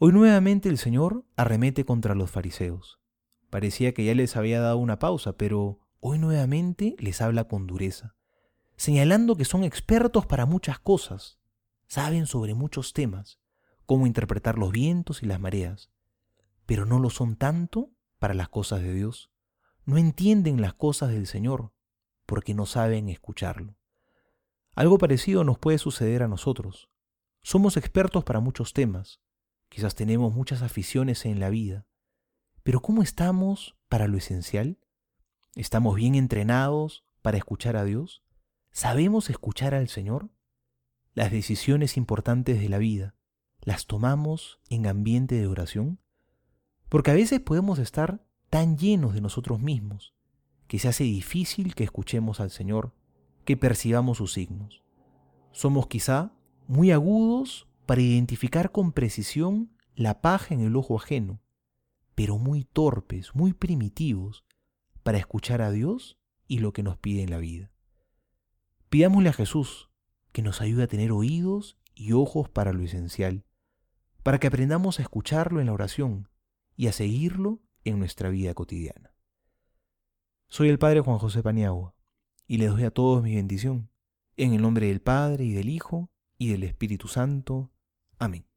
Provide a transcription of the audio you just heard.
Hoy nuevamente el Señor arremete contra los fariseos. Parecía que ya les había dado una pausa, pero hoy nuevamente les habla con dureza, señalando que son expertos para muchas cosas, saben sobre muchos temas, cómo interpretar los vientos y las mareas, pero no lo son tanto para las cosas de Dios. No entienden las cosas del Señor porque no saben escucharlo. Algo parecido nos puede suceder a nosotros. Somos expertos para muchos temas, quizás tenemos muchas aficiones en la vida, pero ¿cómo estamos para lo esencial? ¿Estamos bien entrenados para escuchar a Dios? ¿Sabemos escuchar al Señor? Las decisiones importantes de la vida, ¿las tomamos en ambiente de oración? Porque a veces podemos estar tan llenos de nosotros mismos que se hace difícil que escuchemos al Señor, que percibamos sus signos. Somos quizá muy agudos para identificar con precisión la paja en el ojo ajeno, pero muy torpes, muy primitivos para escuchar a Dios y lo que nos pide en la vida. Pidámosle a Jesús que nos ayude a tener oídos y ojos para lo esencial, para que aprendamos a escucharlo en la oración y a seguirlo en nuestra vida cotidiana. Soy el Padre Juan José Paniagua y les doy a todos mi bendición, en el nombre del Padre y del Hijo y del Espíritu Santo. Amém.